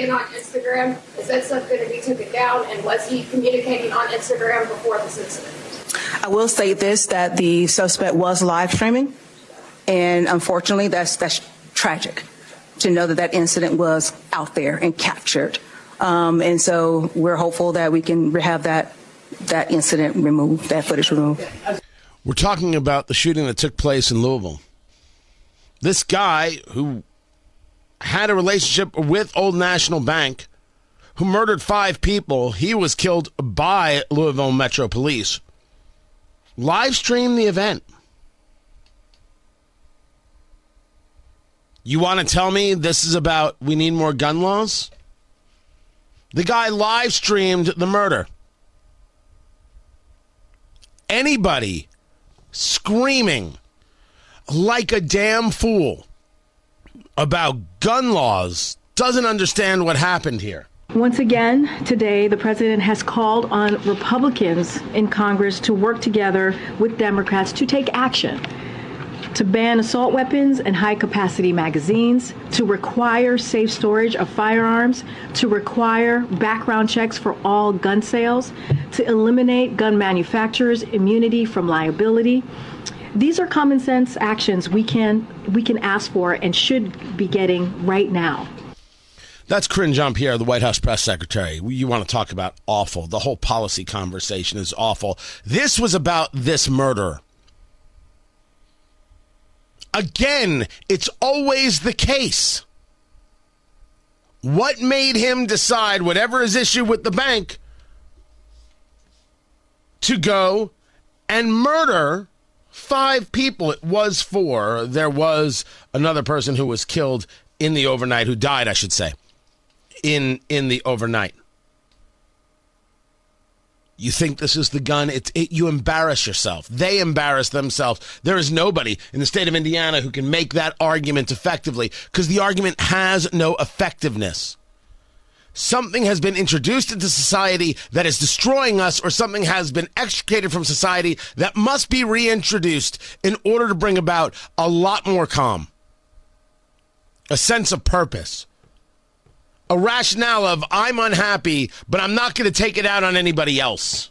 And on Instagram, is that stuff going to be taken down? And was he communicating on Instagram before this incident? I will say this: that the suspect was live streaming, and unfortunately, that's that's tragic to know that that incident was out there and captured. Um, and so we're hopeful that we can have that that incident removed, that footage removed. We're talking about the shooting that took place in Louisville. This guy who had a relationship with Old National Bank, who murdered five people, he was killed by Louisville Metro Police. Live stream the event. You want to tell me this is about we need more gun laws? The guy live streamed the murder. Anybody screaming like a damn fool about gun laws doesn't understand what happened here. Once again, today, the president has called on Republicans in Congress to work together with Democrats to take action to ban assault weapons and high capacity magazines, to require safe storage of firearms, to require background checks for all gun sales, to eliminate gun manufacturers' immunity from liability. These are common sense actions we can we can ask for and should be getting right now. That's Karine Jean Pierre, the White House press secretary. You want to talk about awful. The whole policy conversation is awful. This was about this murder. Again, it's always the case. What made him decide, whatever his issue with the bank, to go and murder five people? It was four. There was another person who was killed in the overnight, who died, I should say, in in the overnight. You think this is the gun? It's it, you embarrass yourself. They embarrass themselves. There is nobody in the state of Indiana who can make that argument effectively because the argument has no effectiveness. Something has been introduced into society that is destroying us, or something has been extricated from society that must be reintroduced in order to bring about a lot more calm, a sense of purpose a rationale of I'm unhappy, but I'm not going to take it out on anybody else.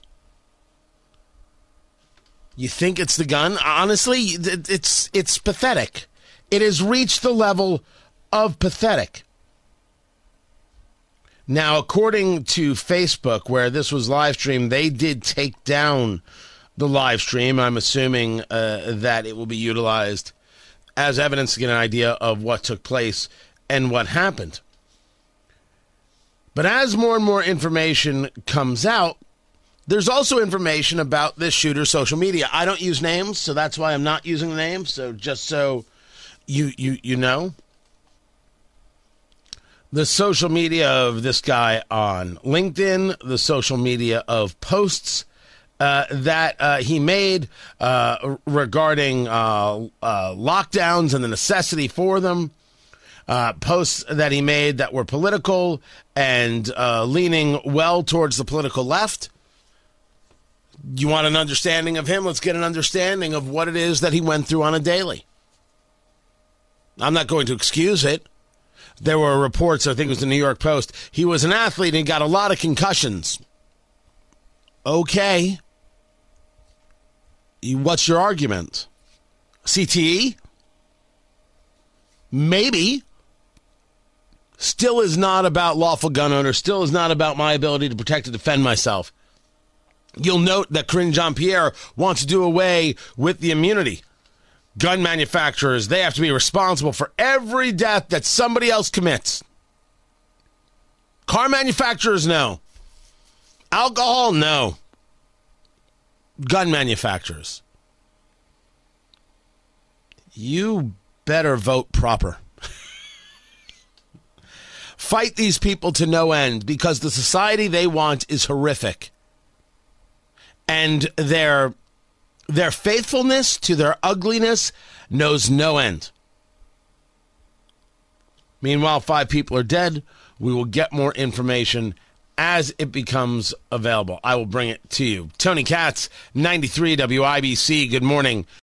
You think it's the gun? Honestly, it's it's pathetic. It has reached the level of pathetic. Now, according to Facebook, where this was live streamed, they did take down the live stream. I'm assuming uh, that it will be utilized as evidence to get an idea of what took place and what happened. But as more and more information comes out, there's also information about this shooter's social media. I don't use names, so that's why I'm not using the names. So just so you you you know, the social media of this guy on LinkedIn, the social media of posts uh, that uh, he made uh, regarding uh, uh, lockdowns and the necessity for them uh, posts that he made that were political and leaning well towards the political left. You want an understanding of him? Let's get an understanding of what it is that he went through on a daily. I'm not going to excuse it. There were reports, I think it was the New York Post. He was an athlete and he got a lot of concussions. Okay. What's your argument? CTE? Maybe still is not about lawful gun owner, still is not about my ability to protect and defend myself. You'll note that Karine Jean Pierre wants to do away with the immunity. Gun manufacturers, they have to be responsible for every death that somebody else commits. Car manufacturers, no. Alcohol, no. Gun manufacturers. You better vote proper. fight these people to no end because the society they want is horrific. And their their faithfulness to their ugliness knows no end. Meanwhile, five people are dead. We will get more information as it becomes available. I will bring it to you. Tony Katz, 93 WIBC. Good morning.